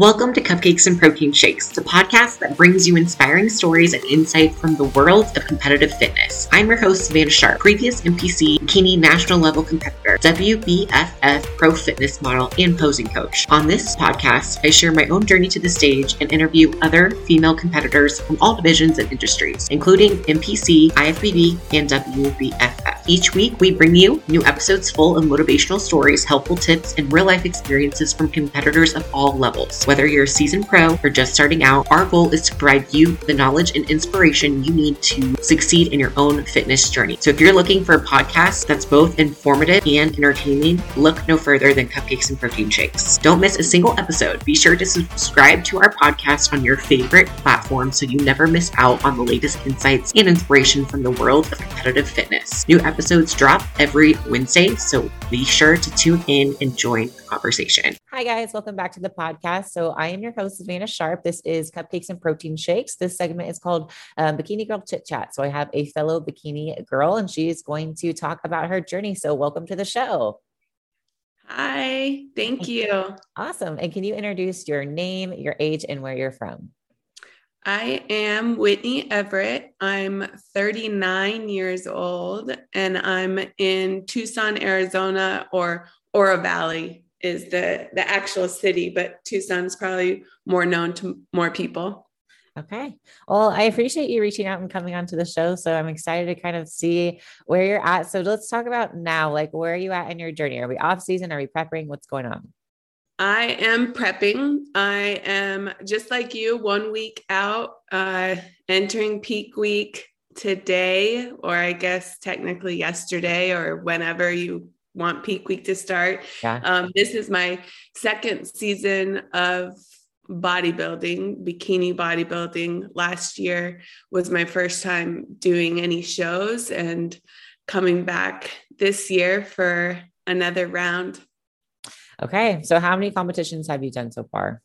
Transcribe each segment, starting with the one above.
Welcome to Cupcakes and Protein Shakes, the podcast that brings you inspiring stories and insight from the world of competitive fitness. I'm your host, Savannah Sharp, previous NPC bikini national level competitor, WBFF pro fitness model, and posing coach. On this podcast, I share my own journey to the stage and interview other female competitors from all divisions and industries, including NPC, IFBB, and WBFF. Each week, we bring you new episodes full of motivational stories, helpful tips, and real life experiences from competitors of all levels. Whether you're a seasoned pro or just starting out, our goal is to provide you the knowledge and inspiration you need to succeed in your own fitness journey. So if you're looking for a podcast that's both informative and entertaining, look no further than Cupcakes and Protein Shakes. Don't miss a single episode. Be sure to subscribe to our podcast on your favorite platform so you never miss out on the latest insights and inspiration from the world of competitive fitness. New episodes drop every Wednesday, so be sure to tune in and join the conversation. Hi, guys. Welcome back to the podcast. So, I am your host, Savannah Sharp. This is Cupcakes and Protein Shakes. This segment is called um, Bikini Girl Chit Chat. So, I have a fellow bikini girl, and she is going to talk about her journey. So, welcome to the show. Hi, thank you. Awesome. And can you introduce your name, your age, and where you're from? I am Whitney Everett. I'm 39 years old and I'm in Tucson, Arizona, or Oro Valley is the the actual city, but Tucson's probably more known to more people. Okay. Well, I appreciate you reaching out and coming onto the show. So I'm excited to kind of see where you're at. So let's talk about now. Like, where are you at in your journey? Are we off season? Are we prepping? What's going on? I am prepping. I am just like you, one week out, uh, entering peak week today, or I guess technically yesterday, or whenever you want peak week to start. Yeah. Um, this is my second season of bodybuilding, bikini bodybuilding. Last year was my first time doing any shows and coming back this year for another round. Okay. So how many competitions have you done so far?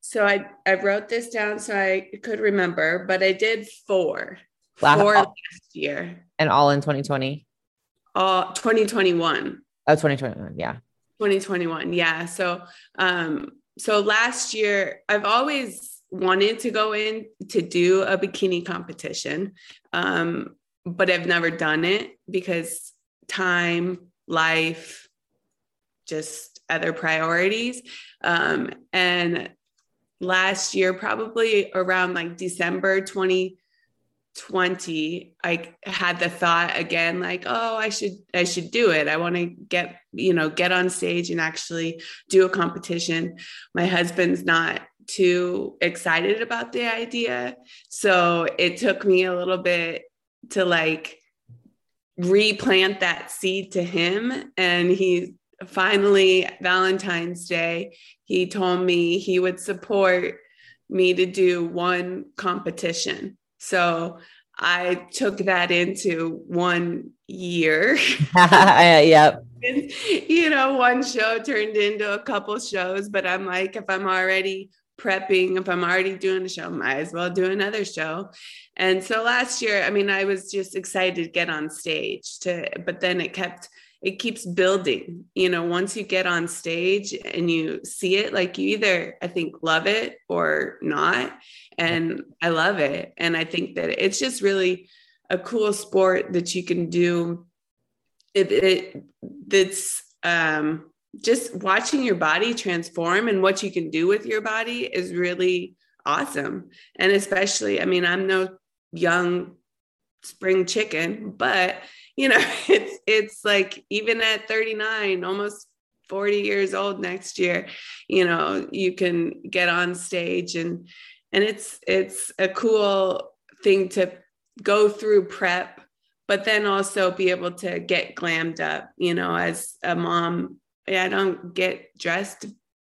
So I, I wrote this down so I could remember, but I did four. Last, four last year. And all in 2020? Uh 2021. Oh, 2021. Yeah. 2021. Yeah. So um so last year I've always wanted to go in to do a bikini competition. Um, but I've never done it because time, life, just other priorities. Um, and last year, probably around like December 2020, I had the thought again, like, oh, I should, I should do it. I want to get, you know, get on stage and actually do a competition. My husband's not too excited about the idea. So it took me a little bit to like replant that seed to him. And he finally Valentine's Day, he told me he would support me to do one competition. So I took that into one year. yep. you know, one show turned into a couple shows, but I'm like, if I'm already prepping, if I'm already doing a show, might as well do another show. And so last year, I mean, I was just excited to get on stage to, but then it kept it keeps building. You know once you get on stage and you see it like you either i think love it or not. And i love it. And i think that it's just really a cool sport that you can do. It, it that's um just watching your body transform and what you can do with your body is really awesome. And especially i mean i'm no young spring chicken but you know it's it's like even at 39 almost 40 years old next year you know you can get on stage and and it's it's a cool thing to go through prep but then also be able to get glammed up you know as a mom. I don't get dressed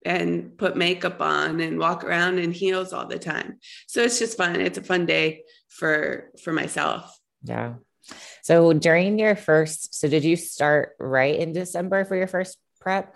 and put makeup on and walk around in heels all the time. So it's just fun. It's a fun day for for myself. Yeah so during your first, so did you start right in December for your first prep?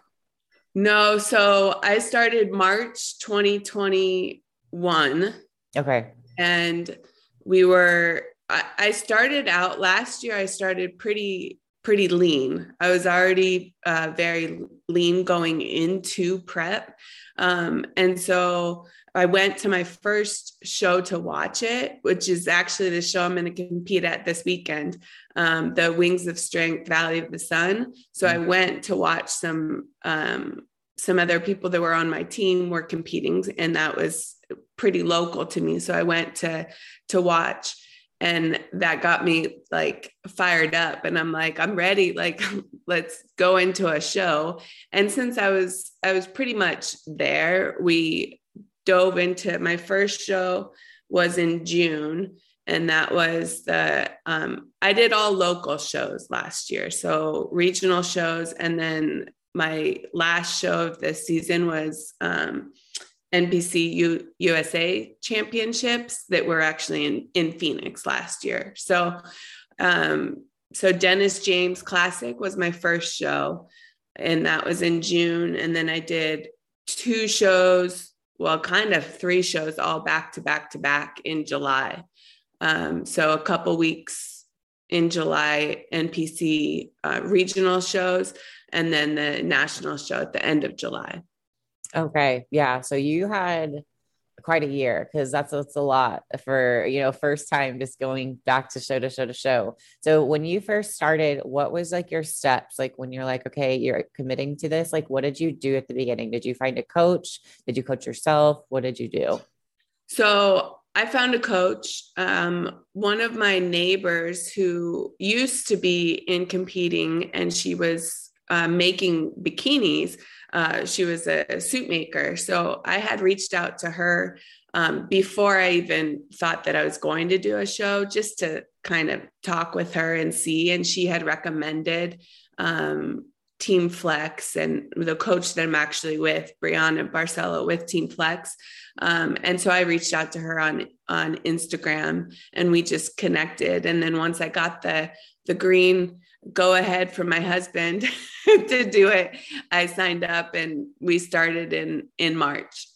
No, so I started March 2021. Okay. And we were, I, I started out last year, I started pretty pretty lean. I was already uh, very lean going into prep. Um, and so I went to my first show to watch it, which is actually the show I'm going to compete at this weekend, um, the Wings of Strength Valley of the Sun. So I mm-hmm. went to watch some um, some other people that were on my team were competing, and that was pretty local to me. So I went to to watch and that got me like fired up and i'm like i'm ready like let's go into a show. And since i was i was pretty much there we dove into my first show was in june and that was the um, i did all local shows last year so regional shows and then my last show of this season was um, NPC U- USA championships that were actually in, in Phoenix last year. So, um, so Dennis James Classic was my first show, and that was in June. And then I did two shows, well, kind of three shows, all back to back to back in July. Um, so a couple weeks in July, NPC uh, regional shows, and then the national show at the end of July. Okay. Yeah. So you had quite a year because that's, that's a lot for, you know, first time just going back to show to show to show. So when you first started, what was like your steps? Like when you're like, okay, you're committing to this, like what did you do at the beginning? Did you find a coach? Did you coach yourself? What did you do? So I found a coach. Um, one of my neighbors who used to be in competing and she was uh, making bikinis uh, she was a suit maker. So I had reached out to her um, before I even thought that I was going to do a show, just to kind of talk with her and see. And she had recommended um, Team Flex and the coach that I'm actually with, Brianna Barcelo with Team Flex. Um, and so I reached out to her on on Instagram and we just connected. And then once I got the the green go ahead for my husband to do it. I signed up and we started in in march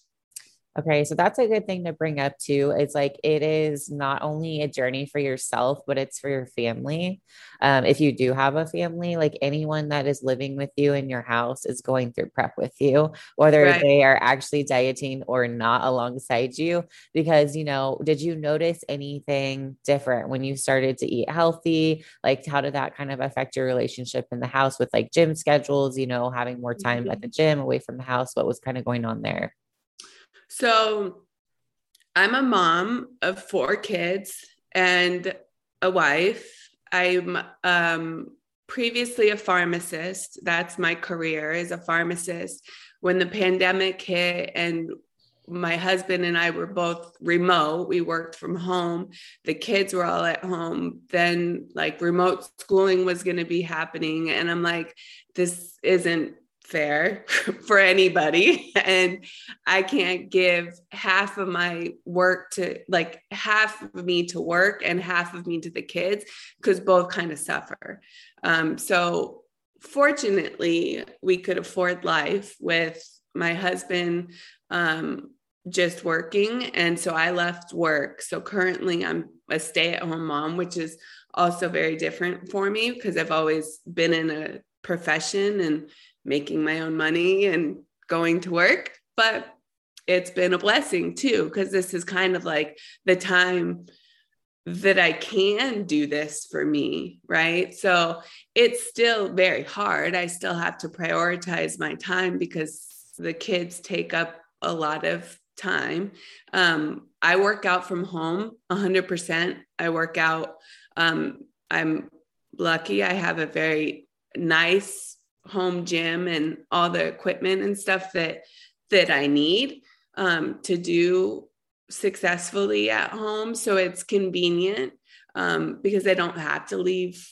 Okay, so that's a good thing to bring up too. It's like it is not only a journey for yourself, but it's for your family. Um, if you do have a family, like anyone that is living with you in your house is going through prep with you, whether right. they are actually dieting or not alongside you. Because, you know, did you notice anything different when you started to eat healthy? Like, how did that kind of affect your relationship in the house with like gym schedules, you know, having more time mm-hmm. at the gym away from the house? What was kind of going on there? So I'm a mom of four kids and a wife. I'm um, previously a pharmacist. That's my career as a pharmacist. When the pandemic hit and my husband and I were both remote. We worked from home. The kids were all at home. Then, like, remote schooling was going to be happening. And I'm like, this isn't fair for anybody. And i can't give half of my work to like half of me to work and half of me to the kids because both kind of suffer. Um, so fortunately we could afford life with my husband um, just working. And so i left work. So currently i'm a stay-at-home mom which is also very different for me because i've always been in a profession and making my own money and going to work. But it's been a blessing too, because this is kind of like the time that I can do this for me, right? So it's still very hard. I still have to prioritize my time because the kids take up a lot of time. Um, I work out from home 100%. I work out. Um, I'm lucky. I have a very nice home gym and all the equipment and stuff that that I need um, to do successfully at home. So it's convenient um, because I don't have to leave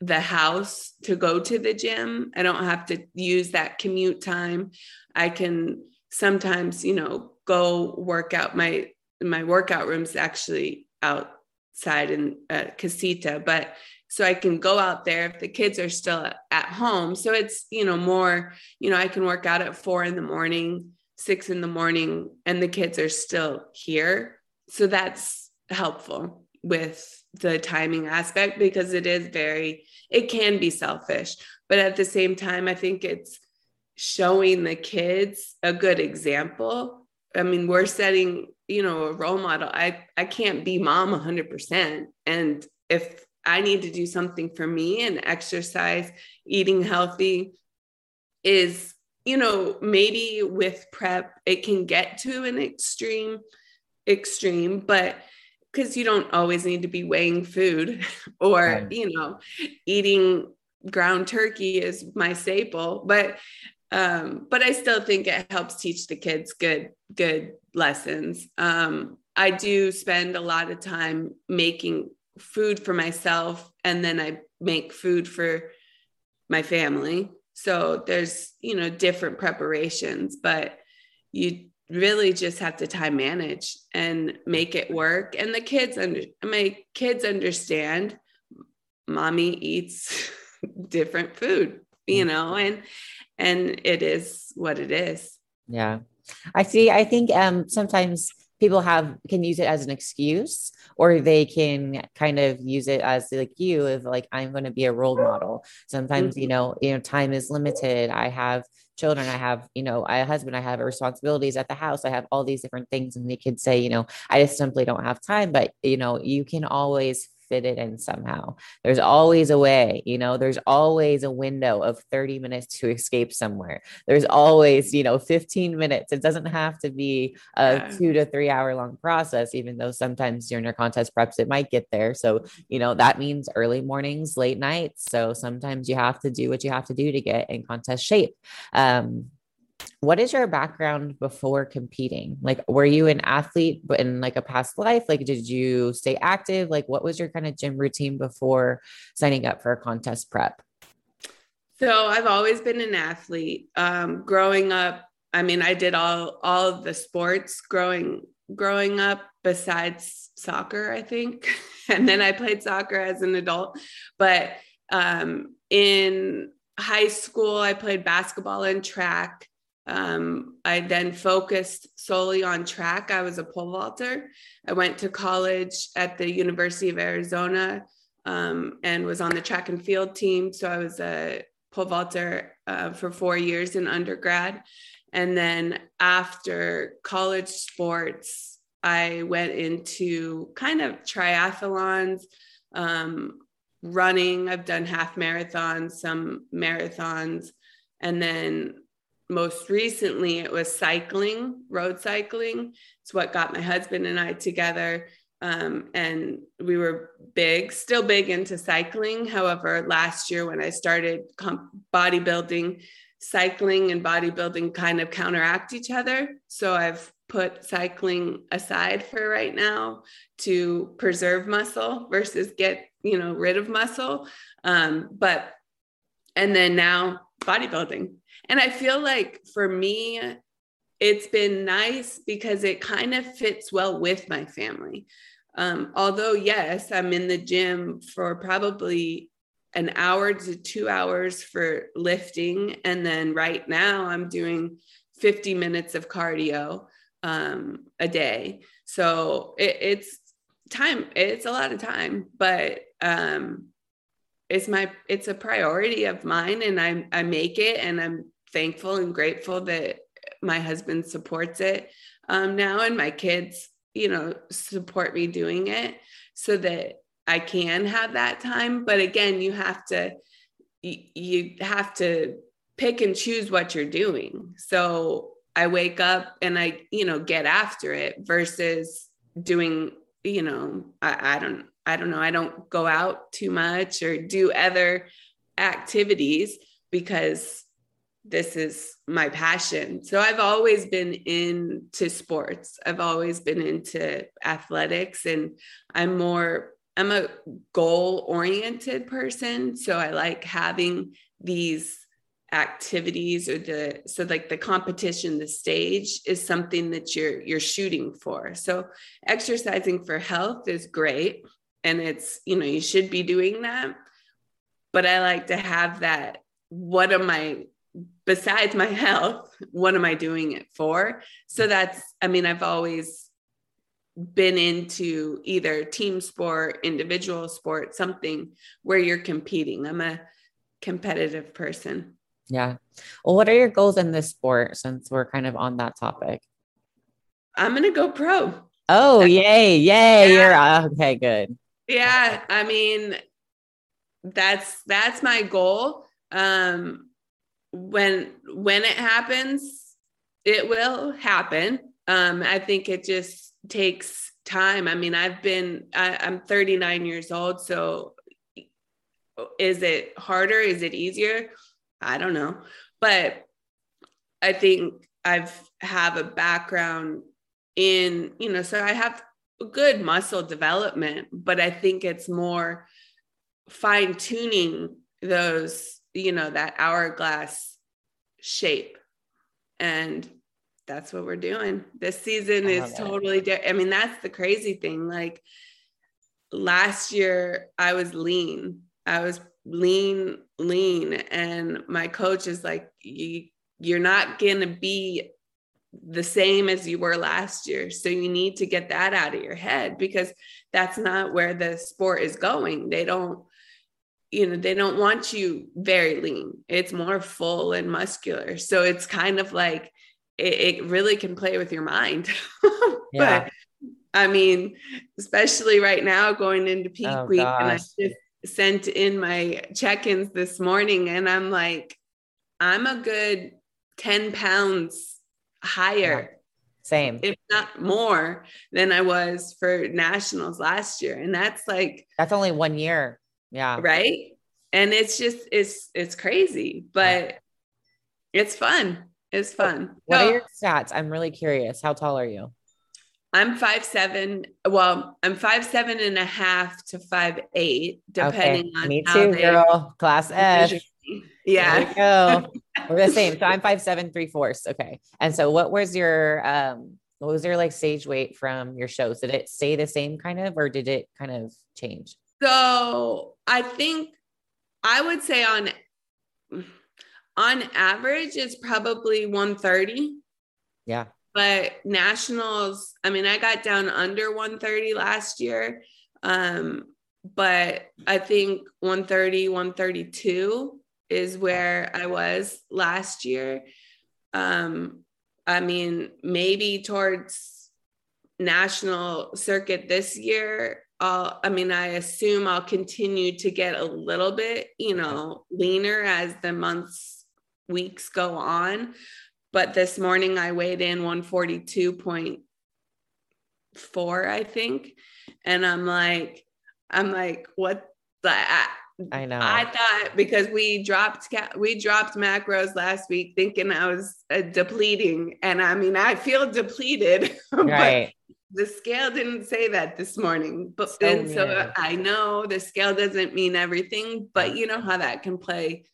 the house to go to the gym. I don't have to use that commute time. I can sometimes, you know, go work out. My my workout room's actually outside in uh, Casita, but so I can go out there if the kids are still at home. So it's, you know, more, you know, I can work out at four in the morning, six in the morning, and the kids are still here. So that's helpful. with the timing aspect because it is very it can be selfish but at the same time i think it's showing the kids a good example i mean we're setting you know a role model i i can't be mom 100% and if i need to do something for me and exercise eating healthy is you know maybe with prep it can get to an extreme extreme but because you don't always need to be weighing food or right. you know eating ground turkey is my staple but um but i still think it helps teach the kids good good lessons um i do spend a lot of time making food for myself and then i make food for my family. So there's you know different preparations but you really just have to time manage and make it work. And the kids under my kids understand mommy eats different food you mm. know and and it is what it is. Yeah. I see i think um sometimes people have can use it as an excuse or they can kind of use it as like you of like i'm going to be a role model. Sometimes mm-hmm. you know you know time is limited. I have children. I have you know i have a husband. I have responsibilities at the house. I have all these different things. And they could say you know i just simply don't have time. But you know you can always fit it in somehow. There's always a way, you know, there's always a window of 30 minutes to escape somewhere. There's always, you know, 15 minutes. It doesn't have to be a yeah. two to three hour long process, even though sometimes during your contest preps, it might get there. So, you know, that means early mornings, late nights. So sometimes you have to do what you have to do to get in contest shape. Um, what is your background before competing? Like were you an athlete but in like a past life? Like did you stay active? Like what was your kind of gym routine before signing up for a contest prep? So i've always been an athlete. Um, growing up i mean i did all all of the sports growing growing up besides soccer i think. And then i played soccer as an adult. But um, in high school i played basketball and track um, I then focused solely on track. I was a pole vaulter. I went to college at the University of Arizona um, and was on the track and field team. So I was a pole vaulter uh, for four years in undergrad. And then after college sports, I went into kind of triathlons, um, running. I've done half marathons, some marathons. And then most recently it was cycling road cycling. It's what got my husband and i together. Um, and we were big still big into cycling. However last year when i started comp- bodybuilding cycling and bodybuilding kind of counteract each other. So i've put cycling aside for right now to preserve muscle versus get you know rid of muscle. Um, but and then now bodybuilding and I feel like for me, it's been nice because it kind of fits well with my family. Um, although, yes, I'm in the gym for probably an hour to two hours for lifting. And then right now I'm doing 50 minutes of cardio um, a day. So it, it's time, it's a lot of time, but um, it's my, it's a priority of mine and I, I make it and I'm thankful and grateful that my husband supports it um, now and my kids you know support me doing it so that i can have that time. But again you have to you, have to pick and choose what you're doing. So i wake up and i you know get after it versus doing you know I, I don't i don't know i don't go out too much or do other activities because this is my passion. So I've always been into sports. I've always been into athletics and I'm more I'm a goal oriented person, so I like having these activities or the so like the competition the stage is something that you're you're shooting for. So exercising for health is great and it's you know you should be doing that but I like to have that what am I besides my health, what am I doing it for? So that's, I mean, I've always been into either team sport, individual sport, something where you're competing. I'm a competitive person. Yeah. Well, what are your goals in this sport since we're kind of on that topic? I'm going to go pro. Oh, yay. Yay. Yeah. You're okay. Good. Yeah. I mean, that's, that's my goal. Um, when, when it happens, it will happen. Um, I think it just takes time. I mean, I've been, I, I'm 39 years old. So is it harder? Is it easier? I don't know. But I think I've have a background in, you know, so I have good muscle development, but I think it's more fine tuning those, you know, that hourglass shape. And that's what we're doing. This season is totally different. I mean, that's the crazy thing. Like last year, I was lean. I was lean, lean. And my coach is like, you, you're not going to be the same as you were last year. So you need to get that out of your head because that's not where the sport is going. They don't, you know, they don't want you very lean. It's more full and muscular. So it's kind of like it, it really can play with your mind. yeah. But I mean, especially right now going into peak oh, week, gosh. and I just sent in my check-ins this morning and I'm like, I'm a good 10 pounds higher. Yeah. Same. If not more than I was for nationals last year. And that's like that's only one year. Yeah. Right. And it's just it's it's crazy, but yeah. it's fun. It's fun. What are your stats? I'm really curious. How tall are you? I'm five seven. Well, I'm five seven and a half to five eight, depending okay. on me too, girl. Class F. Yeah. go. We're the same. So I'm five seven three fourths. Okay. And so what was your um what was your like stage weight from your shows? Did it stay the same kind of or did it kind of change? So I think I would say on on average it's probably 130. Yeah but nationals, I mean, I got down under 130 last year. Um, but I think 130, 132 is where I was last year. Um, I mean, maybe towards national circuit this year, I'll, I mean, I assume I'll continue to get a little bit, you know, leaner as the months, weeks go on. But this morning I weighed in 142.4, I think. And I'm like, I'm like, what the I know. I thought because we dropped we dropped macros last week, thinking I was uh, depleting, and I mean I feel depleted. Right. The scale didn't say that this morning, but so and so I know the scale doesn't mean everything, but you know how that can play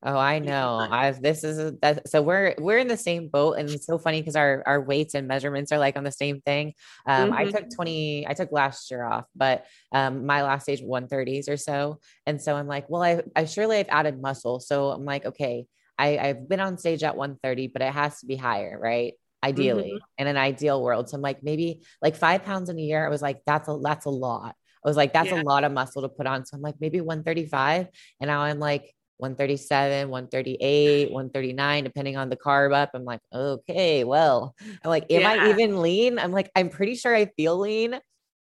Oh, I know. I've this is a, that, so we're we're in the same boat, and it's so funny because our our weights and measurements are like on the same thing. Um, mm-hmm. I took twenty, I took last year off, but um, my last stage one thirties or so, and so I'm like, well, I I surely I've added muscle, so I'm like, okay, I I've been on stage at one thirty, but it has to be higher, right? Ideally, mm-hmm. in an ideal world, so I'm like maybe like five pounds in a year. I was like, that's a that's a lot. I was like, that's yeah. a lot of muscle to put on. So I'm like, maybe 135. And now I'm like, 137, 138, 139, depending on the carb up. I'm like, okay, well, I'm like, am yeah. I even lean? I'm like, I'm pretty sure I feel lean,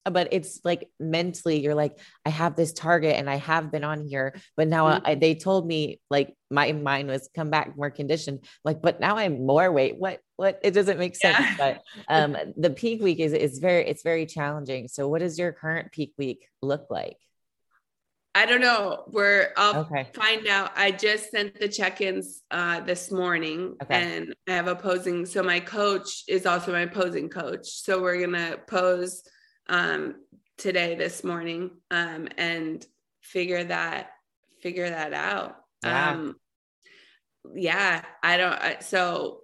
but it's like mentally, you're like, I have this target and I have been on here, but now mm-hmm. I, they told me like my mind was come back more conditioned. Like, but now I'm more weight. What, what? It doesn't make sense. Yeah. But um, the peak week is is very, it's very challenging. So, what does your current peak week look like? I don't know. We're I'll okay. find out. I just sent the check-ins uh, this morning, okay. and I have a posing. So my coach is also my posing coach. So we're gonna pose um, today, this morning, um, and figure that figure that out. Yeah. Um, yeah, I don't. So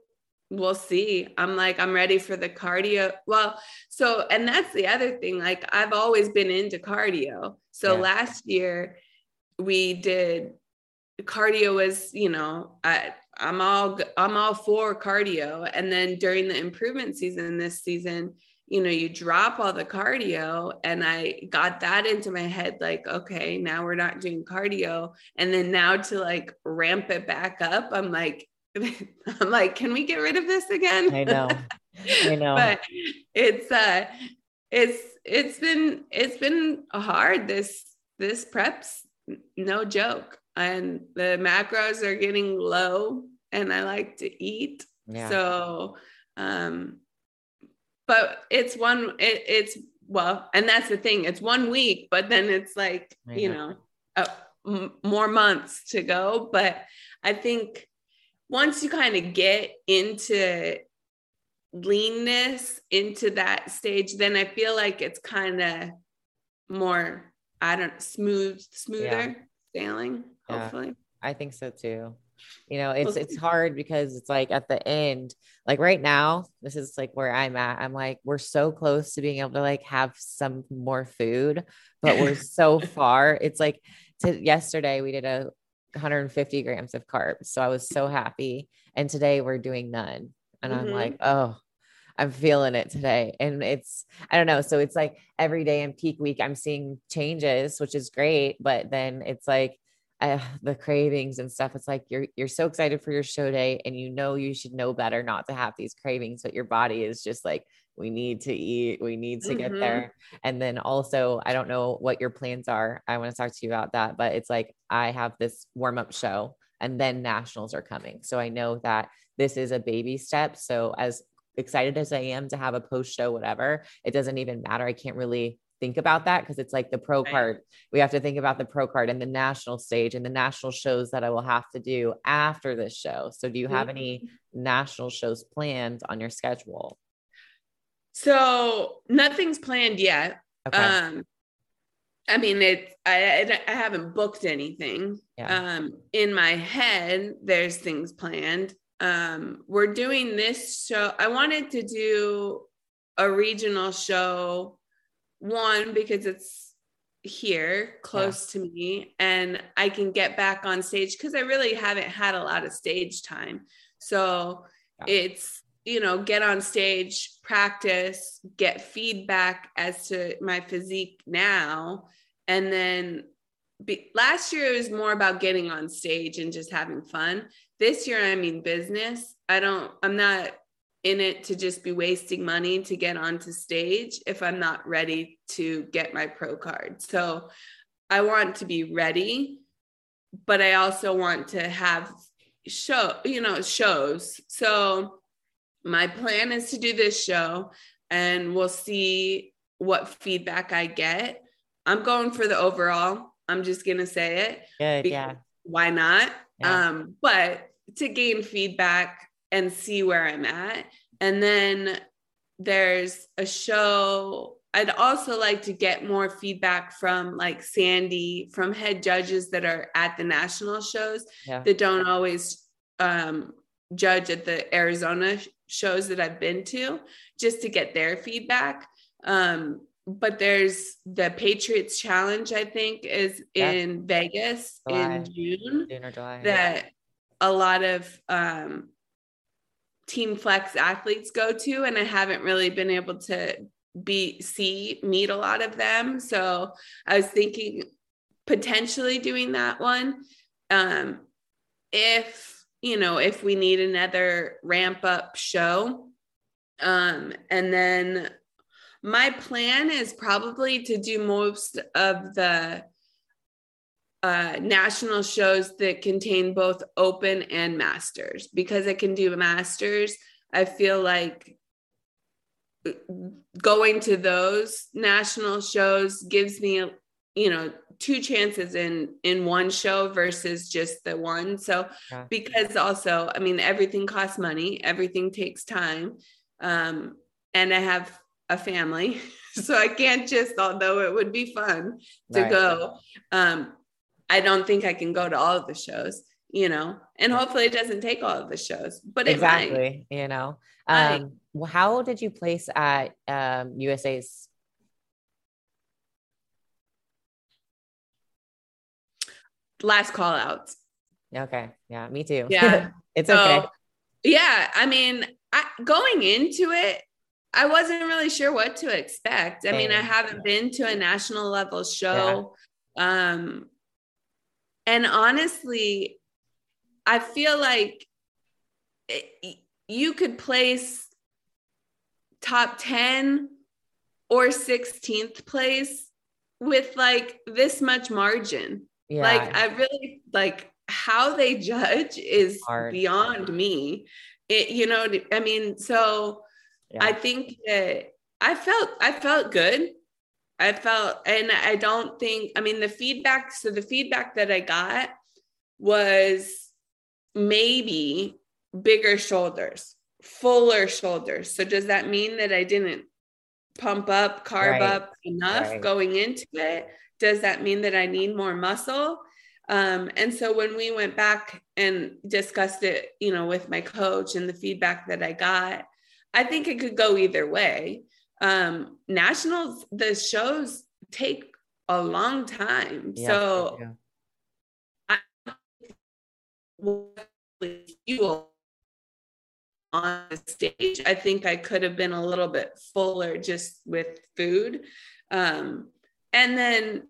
we'll see. I'm like, I'm ready for the cardio. Well, so, and that's the other thing. Like, I've always been into cardio. So yeah. last year we did cardio was, you know, I, I'm all, I'm all for cardio. And then during the improvement season this season, you know, you drop all the cardio. And I got that into my head like, okay, now we're not doing cardio. And then now to like ramp it back up, I'm like, I'm like, can we get rid of this again? I know. I know. but it's uh it's it's been it's been hard this this preps no joke and the macros are getting low and I like to eat. Yeah. So um but it's one it, it's well and that's the thing it's one week but then it's like you know uh, m- more months to go. But i think once you kind of get into leanness into that stage then i feel like it's kind of more i don't smooth smoother yeah. sailing hopefully. Yeah, i think so too you know it's it's hard because it's like at the end like right now this is like where i'm at i'm like we're so close to being able to like have some more food but we're so far it's like to yesterday we did a 150 grams of carbs so i was so happy and today we're doing none and mm-hmm. i'm like oh I'm feeling it today. And it's, I don't know. So it's like every day in peak week, I'm seeing changes, which is great. But then it's like, uh, the cravings and stuff. It's like you're you're so excited for your show day, and you know you should know better not to have these cravings, but your body is just like, we need to eat, we need to mm-hmm. get there. And then also, I don't know what your plans are. I want to talk to you about that, but it's like I have this warm up show, and then nationals are coming, so I know that this is a baby step. So as excited as I am to have a post show, whatever, it doesn't even matter. I can't really think about that because it's like the pro card. We have to think about the pro card and the national stage and the national shows that I will have to do after this show. So, do you have mm-hmm. any national shows planned on your schedule? So, nothing's planned yet. Okay. Um, I mean, it. I, I haven't booked anything. Yeah. Um, in my head, there's things planned. Um, we're doing this show. I wanted to do a regional show one because it's here close yeah. to me and I can get back on stage because I really haven't had a lot of stage time. So yeah. it's, you know, get on stage, practice, get feedback as to my physique now. And then be, last year it was more about getting on stage and just having fun. This year, I mean, business. I don't, I'm not in it to just be wasting money to get onto stage if I'm not ready to get my pro card. So I want to be ready, but I also want to have show, you know, shows. So my plan is to do this show and we'll see what feedback I get. I'm going for the overall. I'm just going to say it. Good, yeah. Why not? Yeah. Um, but to gain feedback and see where I'm at. And then there's a show. I'd also like to get more feedback from like Sandy, from head judges that are at the national shows yeah. that don't always um, judge at the Arizona shows that I've been to, just to get their feedback. Um, but there's the Patriots Challenge, I think, is yeah. in Vegas July. in June. June or July. That a lot of um, team flex athletes go to and i haven't really been able to be see meet a lot of them. So i was thinking potentially doing that one. Um if you know if we need another ramp up show um and then my plan is probably to do most of the uh, national shows that contain both open and masters because I can do masters. I feel like going to those national shows gives me, you know, two chances in in one show versus just the one. So yeah. because also, I mean, everything costs money, everything takes time, um, and I have a family, so I can't just. Although it would be fun to right. go. Um, I don't think I can go to all of the shows, you know, and hopefully it doesn't take all of the shows, but exactly, you know. Um, how did you place at um, USA's? Last call outs. Okay. Yeah, me too. Yeah. it's okay. yeah. I mean, I, going into it, I wasn't really sure what to expect. I mean, I haven't been to a national level show. Yeah. Um, and honestly, I feel like it, you could place top 10 or 16th place with like this much margin. Yeah. Like I really like how they judge is Hard. beyond me. It, you know, I mean, so yeah. I think that I felt I felt good. I felt and I don't think I mean the feedback so the feedback that I got was maybe bigger shoulders, fuller shoulders. So does that mean that I didn't pump up, carb right. up enough right. going into it? Does that mean that I need more muscle? Um, and so when we went back and discussed it, you know, with my coach and the feedback that I got, I think it could go either way. Um, nationals, the shows take a long time. Yeah, so yeah. I on the stage. I think I could have been a little bit fuller just with food. Um, and then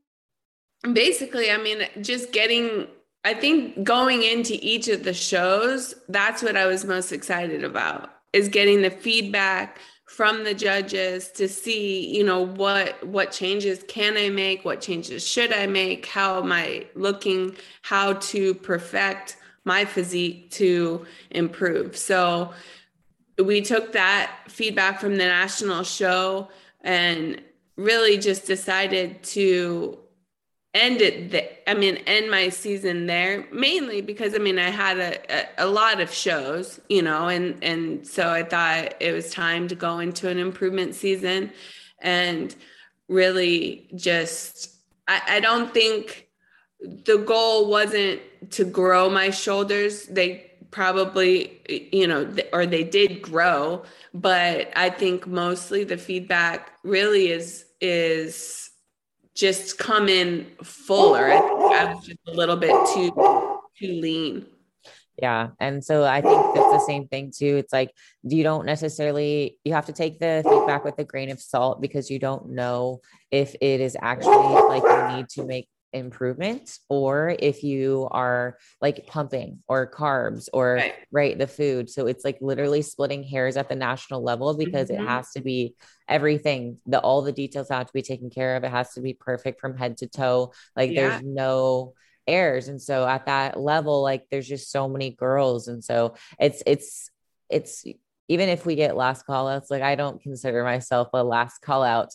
basically, I mean, just getting, I think going into each of the shows, that's what I was most excited about is getting the feedback from the judges to see you know what what changes can i make what changes should i make how am i looking how to perfect my physique to improve. So we took that feedback from the national show and really just decided to end it the, i mean end my season there mainly because i mean i had a, a, a, lot of shows you know and and so i thought it was time to go into an improvement season and really just i, I don't think the goal wasn't to grow my shoulders. They probably you know or they did grow but i think mostly the feedback really is is just come in fuller. I I was just a little bit too too lean. Yeah. And so I think it's the same thing too. It's like you don't necessarily you have to take the feedback with a grain of salt because you don't know if it is actually like you need to make improvement or if you are like pumping or carbs or right. right. the food so it's like literally splitting hairs at the national level because mm-hmm. it has to be everything the all the details have to be taken care of it has to be perfect from head to toe like yeah. there's no errors and so at that level like there's just so many girls and so it's it's it's even if we get last call outs like i don't consider myself a last call out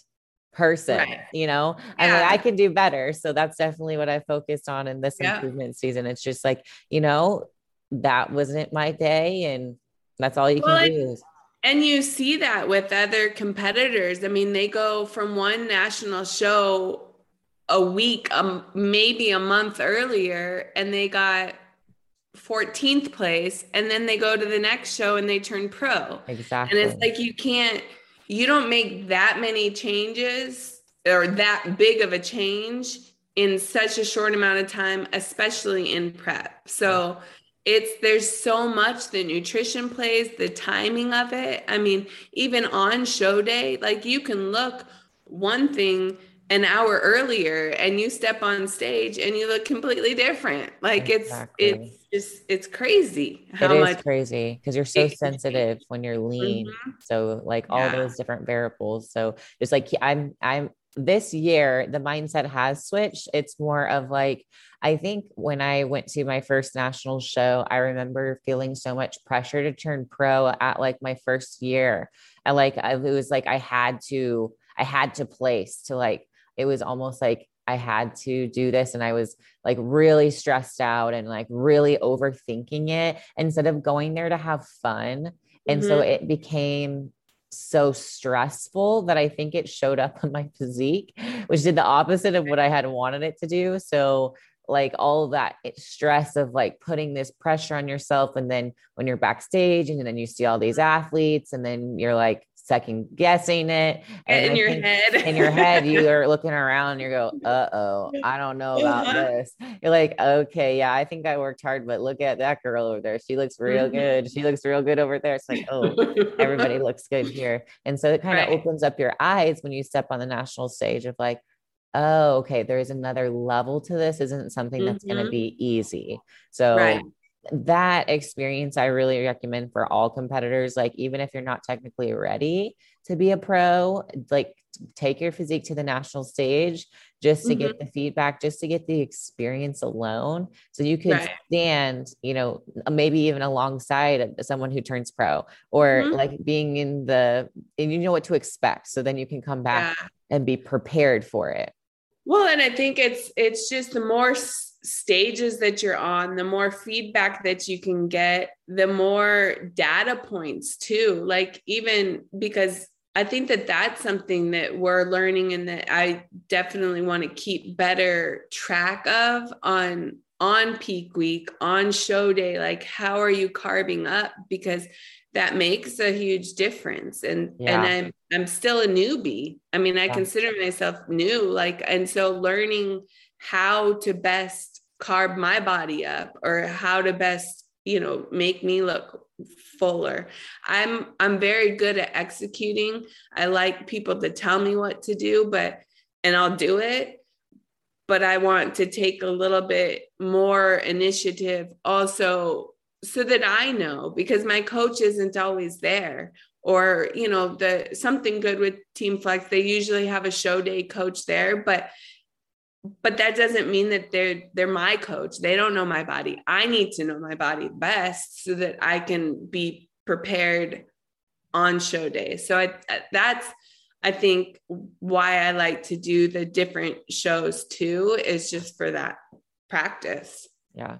person, right. you know, yeah. I'm like, I can do better. So that's definitely what I focused on in this yeah. improvement season. It's just like, you know, that wasn't my day and that's all you well, can do. And you see that with other competitors. I mean, they go from one national show a week, um, maybe a month earlier, and they got 14th place. And then they go to the next show and they turn pro. Exactly. And it's like, you can't, you don't make that many changes or that big of a change in such a short amount of time, especially in prep. So it's there's so much the nutrition plays, the timing of it. I mean, even on show day, like you can look one thing an hour earlier and you step on stage and you look completely different. Like exactly. it's it's just it's crazy how it is much crazy because you're so sensitive when you're lean. Mm-hmm. So like all yeah. those different variables. So just like I'm I'm this year the mindset has switched. It's more of like I think when I went to my first national show, I remember feeling so much pressure to turn pro at like my first year. And like it was like I had to I had to place to like it was almost like I had to do this and I was like really stressed out and like really overthinking it instead of going there to have fun. And mm-hmm. so it became so stressful that I think it showed up on my physique, which did the opposite of what I had wanted it to do. So like all that stress of like putting this pressure on yourself and then when you're backstage and then you see all these athletes and then you're like second guessing it. And in I your head. in your head, you are looking around and you go, uh oh, I don't know about uh-huh. this. You're like, okay, yeah, I think I worked hard, but look at that girl over there. She looks real mm-hmm. good. She looks real good over there. It's like, oh, everybody looks good here. And so it kind of right. opens up your eyes when you step on the national stage of like, oh, okay, there is another level to this. Isn't something that's mm-hmm. going to be easy. So right that experience I really recommend for all competitors. Like, even if you're not technically ready to be a pro, like take your physique to the national stage just to mm-hmm. get the feedback, just to get the experience alone. So you could right. stand, you know, maybe even alongside someone who turns pro or mm-hmm. like being in the, and you know what to expect. So then you can come back yeah. and be prepared for it. Well, and I think it's, it's just the more stages that you're on, the more feedback that you can get, the more data points too. Like, even because I think that that's something that we're learning and that I definitely want to keep better track of on on peak week, on show day. Like, how are you carbing up? Because that makes a huge difference. And yeah. and I'm I'm still a newbie. I mean, I yeah. consider myself new. Like, and so learning how to best carb my body up or how to best you know make me look fuller. I'm i'm very good at executing. I like people to tell me what to do but and i'll do it but i want to take a little bit more initiative also so that i know because my coach isn't always there or you know the something good with team flex they usually have a show day coach there but but that doesn't mean that they're they're my coach. They don't know my body. I need to know my body best so that i can be prepared on show day. So I, that's i think why i like to do the different shows too is just for that practice. Yeah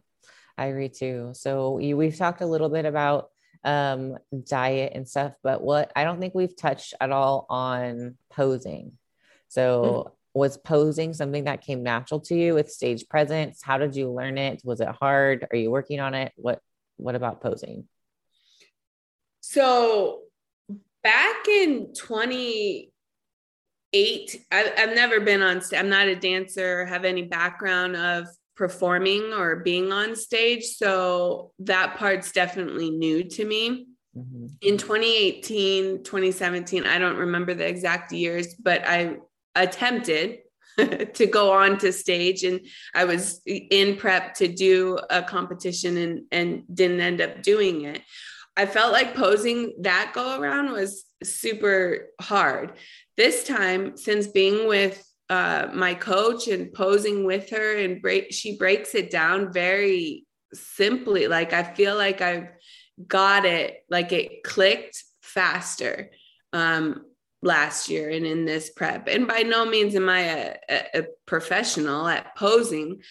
i agree too. So we've talked a little bit about um diet and stuff but what i don't think we've touched at all on posing. So mm-hmm was posing something that came natural to you with stage presence? How did you learn it? Was it hard? Are you working on it? What what about posing? So back in 28 I, i've never been on stage. i'm not a dancer have any background of performing or being on stage. So that part's definitely new to me. Mm-hmm. in 2018 2017 i don't remember the exact years but i attempted to go on to stage and I was in prep to do a competition and and didn't end up doing it. I felt like posing that go around was super hard. This time since being with uh, my coach and posing with her and break she breaks it down very simply like I feel like I've got it like it clicked faster um last year and in this prep. And by no means am I a, a, a professional at posing,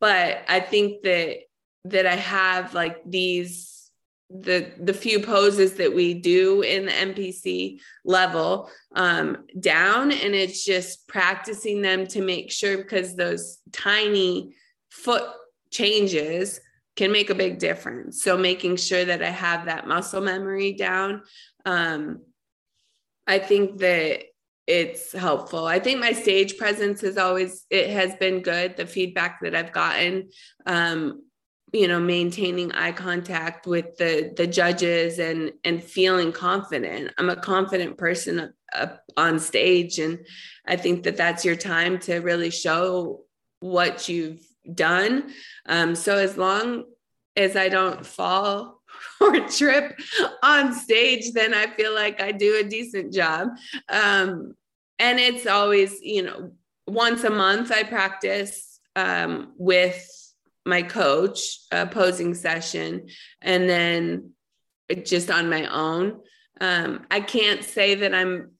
but I think that that I have like these the the few poses that we do in the NPC level um, down, and it's just practicing them to make sure because those tiny foot changes can make a big difference. So making sure that I have that muscle memory down. Um, I think that it's helpful. I think my stage presence has always it has been good. The feedback that I've gotten, um, you know, maintaining eye contact with the the judges and and feeling confident. I'm a confident person up, up on stage, and I think that that's your time to really show what you've done. Um, so as long as I don't fall or trip on stage, then I feel like I do a decent job. Um, and it's always, you know, once a month I practice um, with my coach, a posing session, and then just on my own. Um, I can't say that I'm,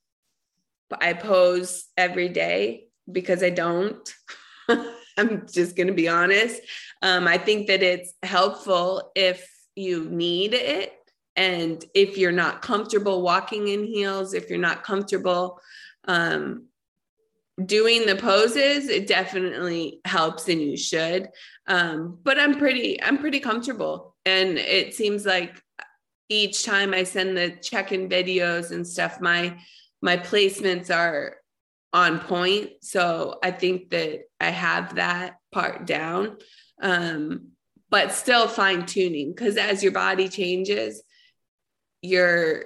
I pose every day because I don't. I'm just going to be honest. Um, I think that it's helpful if you need it. And if you're not comfortable walking in heels, if you're not comfortable um, doing the poses, it definitely helps and you should. Um, but I'm pretty, I'm pretty comfortable. And it seems like each time I send the check-in videos and stuff, my my placements are on point. So I think that I have that part down. Um, but still fine tuning because as your body changes, your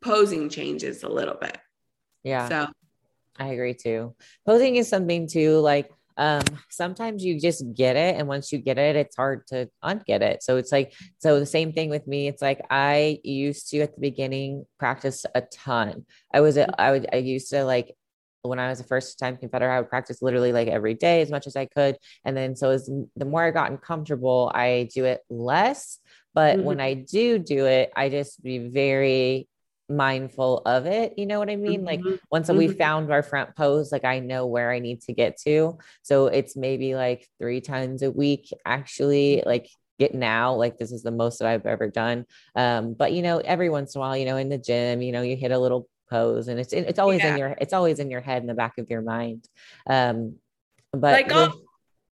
posing changes a little bit. Yeah. So I agree too. Posing is something too, like um sometimes you just get it and once you get it it's hard to unget it so it's like so the same thing with me it's like i used to at the beginning practice a ton i was a, i would i used to like when I was a first time confederate, I would practice literally like every day as much as I could. And then so as the more I gotten comfortable, I do it less. But mm-hmm. when I do do it, I just be very mindful of it. You know what I mean? Mm-hmm. Like once mm-hmm. we found our front pose, like I know where I need to get to. So it's maybe like three times a week, actually, like get now like this is the most that i've ever done um but you know every once in a while you know in the gym you know you hit a little pose and it's it's always yeah. in your it's always in your head in the back of your mind um but like I'll,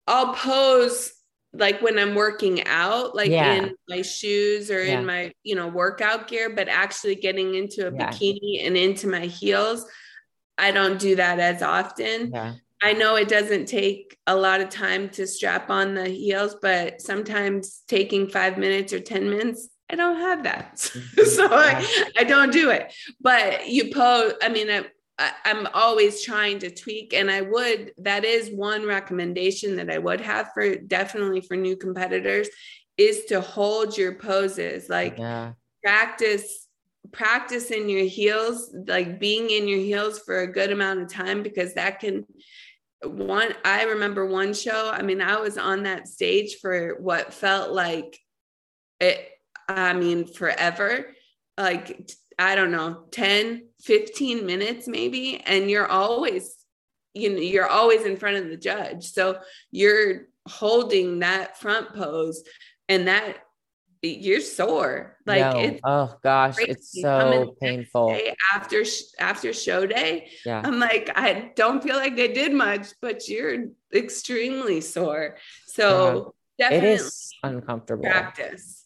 I'll pose like when I'm working out, like yeah. in my shoes or yeah. in my, you know, workout gear, but actually getting into a yeah. bikini and into my heels, I don't do that as often. I know it doesn't take a lot of time to strap on the heels, but sometimes taking five minutes or 10 minutes, I don't have that. Mm-hmm. so I, I don't do it. But you pose, I mean, I, I'm always trying to tweak, and I would. That is one recommendation that I would have for definitely for new competitors is to hold your poses, like yeah. practice practice in your heels, like being in your heels for a good amount of time because that can one I remember one show, I mean I was on that stage for what felt like it I mean forever. Like I don't know 10 15 minutes maybe. And you're always you know you're always in front of the judge. So you're holding that front pose and that you're sore. Like no. it's oh gosh. it's so painful. after after show day. Yeah. I'm like i don't feel like i did much but you're extremely sore. So definitely it is uncomfortable. practice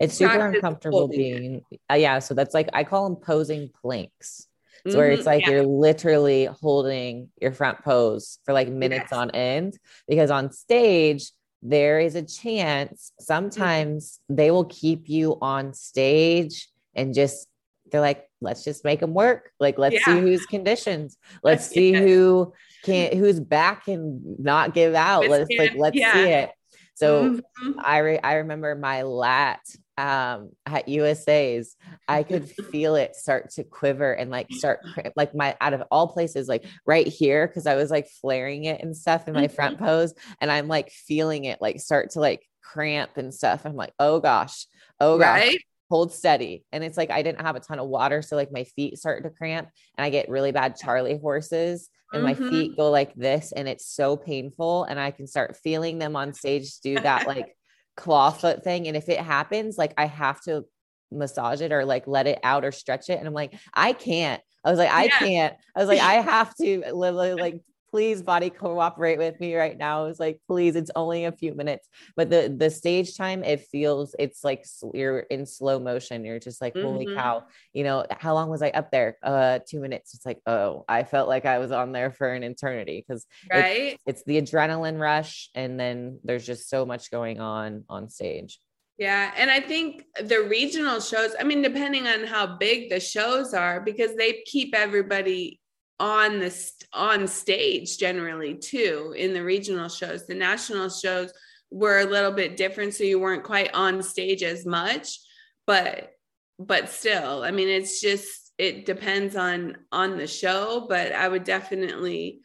it's super uncomfortable being, uh, yeah. So that's like, I call them posing planks. So mm-hmm, where it's mm-hmm, like yeah. you're literally holding your front pose for like minutes yes. on end because on stage, there is a chance sometimes mm-hmm. they will keep you on stage and just they're like let's just make them work like let's yeah. see who's conditioned let's see who can't who's back can not give out let's like let's yeah. see it so mm-hmm. I re- I remember my lat um, at USA's, I could feel it start to quiver and like start like my out of all places, like right here, because I was like flaring it and stuff in my front mm-hmm. pose, and I'm like feeling it like start to like cramp and stuff. I'm like, oh gosh, oh gosh. Right? Hold steady. And it's like I didn't have a ton of water. So like my feet start to cramp and I get really bad Charlie horses and mm-hmm. my feet go like this and it's so painful and i can start feeling them on stage do that like claw foot thing and if it happens like i have to massage it or like let it out or stretch it and i'm like i can't i was like i yeah. can't i was like i have to literally like please body cooperate with me right now. It's like, please, it's only a few minutes. But the the stage time, it feels it's like you're in slow motion. You're just like, holy mm-hmm. cow, you know, how long was I up there? Uh two minutes. It's like, oh, I felt like I was on there for an eternity because right. It's, it's the adrenaline rush, and then there's just so much going on on stage. Yeah. And I think the regional shows, I mean, depending on how big the shows are, because they keep everybody on this on stage generally too in the regional shows. The national shows were a little bit different so you weren't quite on stage as much but but still i mean it's just it depends on on the show but i would definitely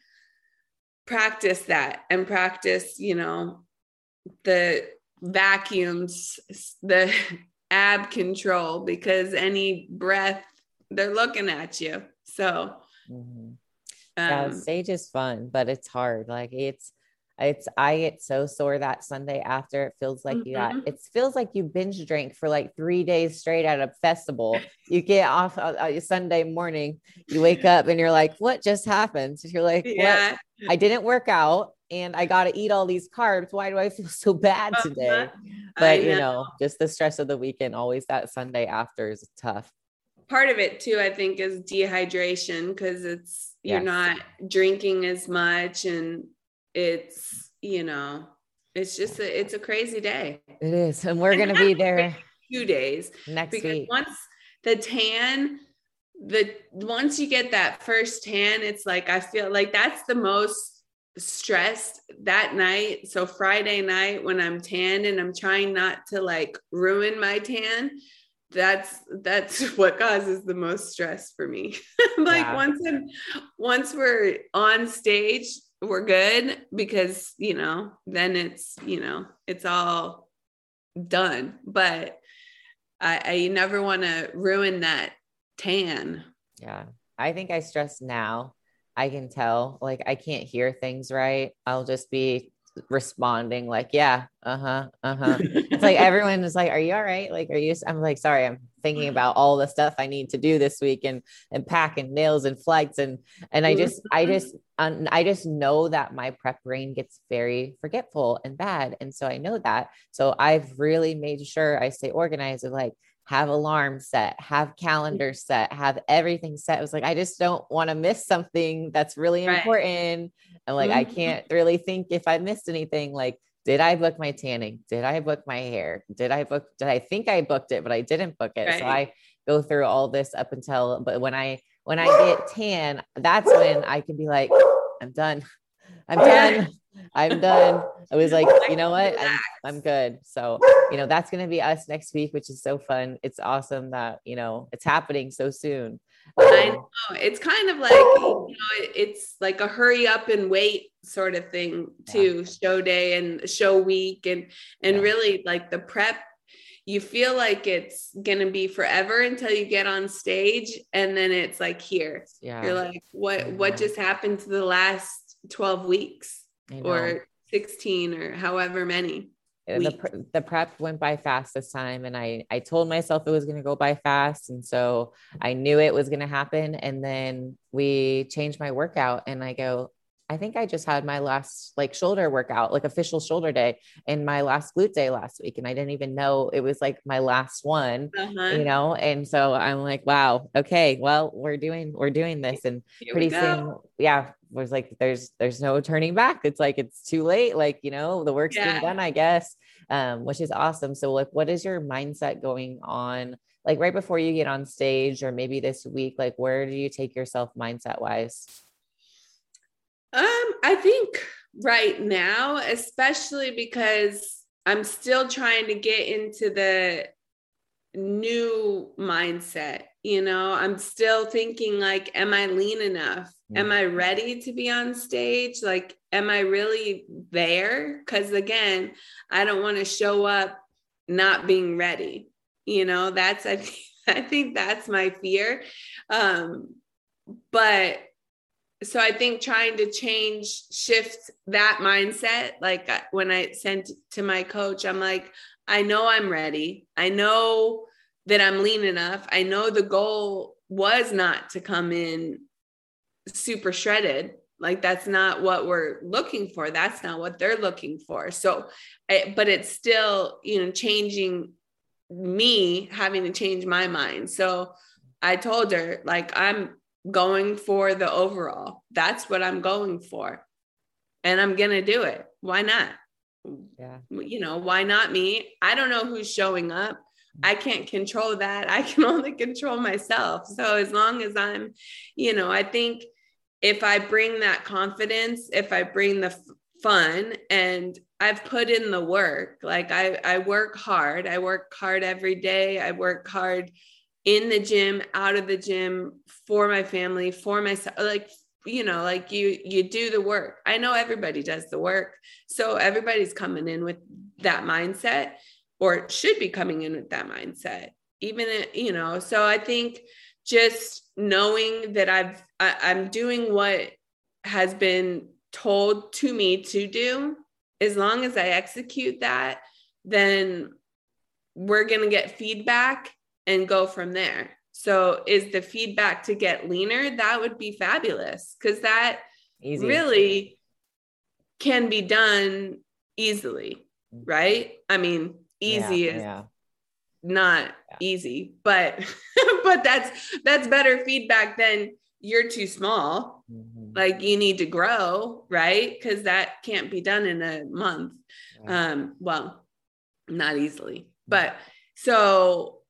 practice that and practice you know the vacuums the ab control because any breath they're looking at you. So Mm-hmm. yeah, um, stage is fun, but it's hard. Like it's, it's I get so sore that Sunday after. It feels like mm-hmm. you got. Mm-hmm. It feels like you binge drank for like three days straight at a festival. You get off uh, uh, Sunday morning, you wake up and you're like, "What just happened?" You're like, "Yeah, what? I didn't work out. and I got to eat all these carbs. Why do I feel so bad Uh-huh. today? I But you know, just the stress of the weekend, always that Sunday after is tough. Part of it too, I think, is dehydration because it's you're not drinking as much, and it's you know, it's just a, it's a crazy day. It is. And we're going to be there Two days next because week. once the tan, the once you get that first tan, it's like I feel like that's the most stressed that night. So Friday night when I'm tanned and I'm trying not to like ruin my tan, that's that's what causes the most stress for me. like Yeah. once I'm, once we're on stage, we're good because you know then it's you know it's all done. But I, I never want to ruin that tan. Yeah. I think I stress now. I can tell, like, I can't hear things right. I'll just be responding, like, yeah, uh huh, uh huh. it's like everyone is like, Are you all right? Like, are you? I'm like, Sorry, I'm thinking about all the stuff I need to do this week and, and pack and nails and flights. And, and I just, I just, um, I just know that my prep brain gets very forgetful and bad. And so I know that. So I've really made sure I stay organized of like, have alarms set, have calendars set, have everything set. It was like, I just don't want to miss something that's really Right. important. And like, I Mhm. can't really think if I missed anything. Like, did I book my tanning? Did I book my hair? Did I book? Did I think I booked it, but I didn't book it? So I go through all this up until, but when I, when I get tan, that's when I can be like, I'm done. I'm done. I'm done. I was like, you know what? I'm. I'm good. So, you know, that's going to be us next week, which is so fun. It's awesome that, you know, it's happening so soon. I Um, know. It's kind of like, you know, it's like a hurry up and wait sort of thing too, show day and show week and and Yeah. really like the prep you feel like it's going to be forever until you get on stage and then it's like here. yeah. You're like what what just happened to the last 12 weeks or 16 or however many. The, pre- the prep went by fast this time and I, I told myself it was going to go by fast. And so I knew it was going to happen. And then we changed my workout and I go, I think I just had my last like shoulder workout, like official shoulder day and my last glute day last week. And I didn't even know it was like my last one, Uh-huh. you know? And so I'm like, wow, okay, well, we're doing, we're doing this. And Here pretty soon yeah was like there's there's no turning back it's like it's too late like you know the work's Yeah. been done i guess um which is awesome so like what is your mindset going on like right before you get on stage or maybe this week like where do you take yourself mindset wise Um, I think right now, especially because I'm still trying to get into the new mindset. You know, I'm still thinking like, am I lean enough? Am I ready to be on stage? Like, am I really there? Because again, I don't want to show up not being ready. You know, that's I think, I think that's my fear. Um, but so I think trying to change, shift that mindset. Like uh, when I sent to my coach, I'm like, I know I'm ready. I know that I'm lean enough. I know the goal was not to come in super shredded. Like that's not what we're looking for. That's not what they're looking for. So, but it's still, you know, changing me having to change my mind. So I told her, like, I'm going for the overall. That's what I'm going for. And I'm going to do it. Why not? yeah You know, why not me? I don't know who's showing up. I can't control that. I can only control myself. So as long as I'm, you know, I think if I bring that confidence, if I bring the f- fun and I've put in the work, like I, I work hard. I work hard every day. I work hard in the gym, out of the gym for my family, for myself. Like, you know, like you, you do the work. I know everybody does the work. So everybody's coming in with that mindset or should be coming in with that mindset even you know so i think just knowing that i've I, i'm doing what has been told to me to do as long as i execute that then we're going to get feedback and go from there so is the feedback to get leaner that would be fabulous because that easy really can be done easily, right? I mean, easy Yeah, is yeah. not Yeah. easy, but but that's that's better feedback than you're too small. Mhm. Like you need to grow, right? Because that can't be done in a month. Um, well, not easily, but so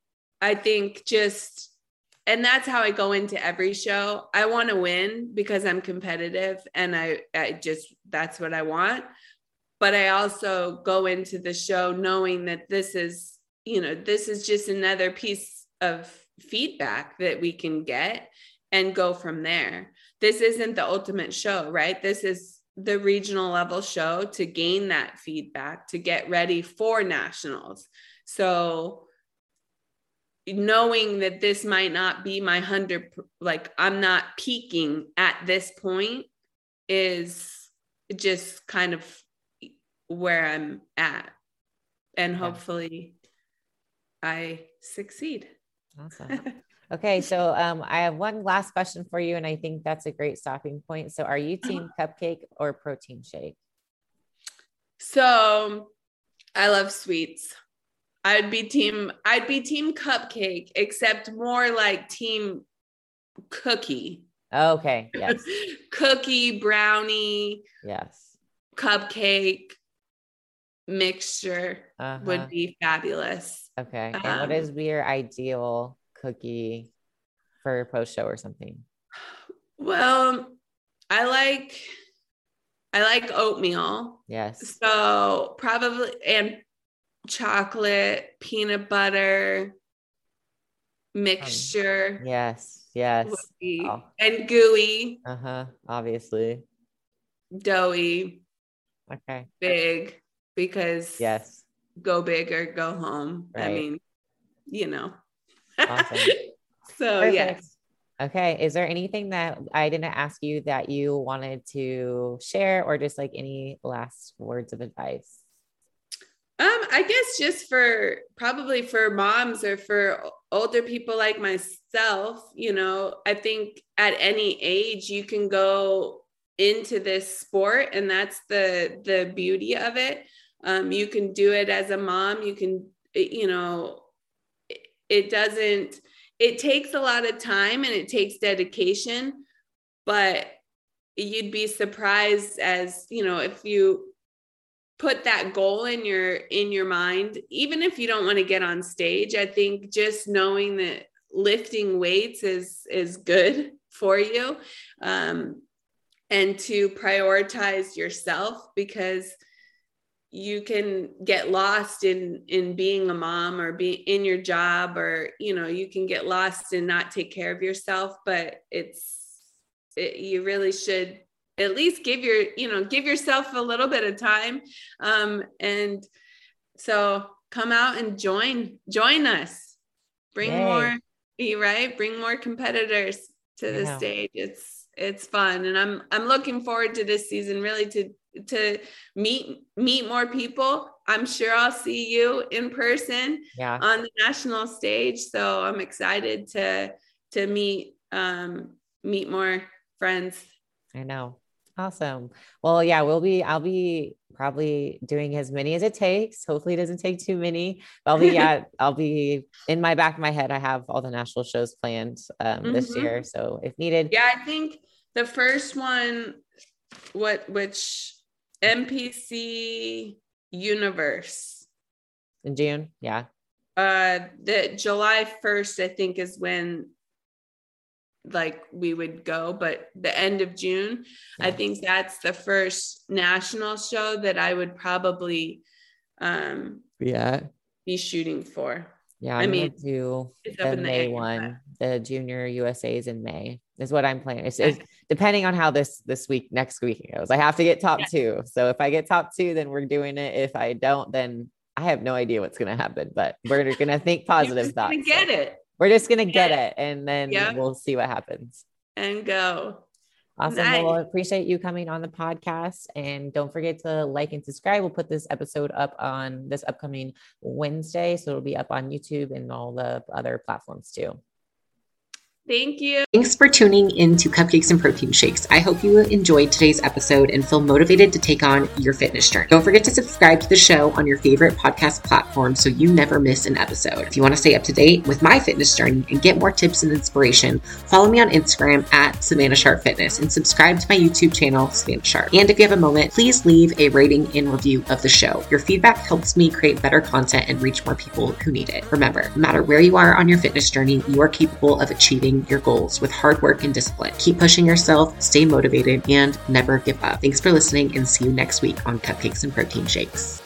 I think just and that's how I go into every show. I want to win because I'm competitive and I, I just that's what I want. But I also go into the show knowing that this is, you know, this is just another piece of feedback that we can get and go from there. This isn't the ultimate show, right? This is the regional level show to gain that feedback to get ready for nationals. So knowing that this might not be my 100 like I'm not peaking at this point is just kind of where I'm at and hopefully I succeed. Awesome. Okay, so um, I have one last question for you, and I think that's a great stopping point. So, are you team cupcake or protein shake? So I love sweets. I'd be team I'd be team cupcake except more like team cookie. Okay, yes, cookie, brownie, yes. cupcake mixture Uh-huh. would be fabulous. Okay, and um, what is your ideal cookie for post show or something? Well, I like I like oatmeal. Yes. So probably and chocolate, peanut butter mixture Yes. Yes. would Oh. and gooey, Uh huh. Obviously. doughy, Okay. big because Yes. go big or go home. I mean, you know. Awesome. so Perfect. yes. Okay. Is there anything that I didn't ask you that you wanted to share, or just like any last words of advice? Um, I guess just for probably for moms or for older people like myself, you know, I think at any age you can go into this sport and that's the the beauty of it. Um, you can do it as a mom, you can you know, it, it doesn't it takes a lot of time and it takes dedication, but you'd be surprised as, you know, if you put that goal in your in your mind even if you don't want to get on stage i think just knowing that lifting weights is is good for you um and to prioritize yourself because you can get lost in in being a mom or be in your job or you know you can get lost and not take care of yourself but it's it, you really should at least give your you know give yourself a little bit of time um and so come out and join join us bring Yay. more you right bring more competitors to the Yeah. stage it's it's fun and i'm i'm looking forward to this season really to to meet meet more people i'm sure i'll see you in person Yeah. on the national stage so i'm excited to to meet um meet more friends I know. Awesome. Well, yeah, we'll be, I'll be probably doing as many as it takes. Hopefully it doesn't take too many. But I'll be, yeah, I'll be in my back of my head. I have all the national shows planned um, this Mhm. year. So if needed, Yeah, I think the first one, what which NPC Universe, in June. Yeah. uh, the July first, I think, is when like we would go, but the end of June, I think that's the first national show that I would probably um Yeah. be shooting for. Yeah. I I'm mean, do the in the May one, the junior USA's in May is what I'm planning. It's, it's depending on how this, this week, next week goes. I have to get top Yeah. two. So if I get top two, then we're doing it. If I don't, then I have no idea what's going to happen, but we're going to think positive thoughts. get So it We're just going to Get it. and then Yeah. we'll see what happens. and go. Awesome. Well, I appreciate you coming on the podcast. And don't forget to like and subscribe. We'll put this episode up on this upcoming Wednesday. So it'll be up on YouTube and all the other platforms too. Thank you. Thanks for tuning in to Cupcakes and Protein Shakes. I hope you enjoyed today's episode and feel motivated to take on your fitness journey. Don't forget to subscribe to the show on your favorite podcast platform so you never miss an episode. If you want to stay up to date with my fitness journey and get more tips and inspiration, follow me on Instagram at Savannah Sharp Fitness and subscribe to my YouTube channel, Savannah Sharp. And if you have a moment, please leave a rating and review of the show. Your feedback helps me create better content and reach more people who need it. Remember, no matter where you are on your fitness journey, you are capable of achieving your goals with hard work and discipline. Keep pushing yourself, stay motivated, and never give up. Thanks for listening and see you next week on Cupcakes and Protein Shakes.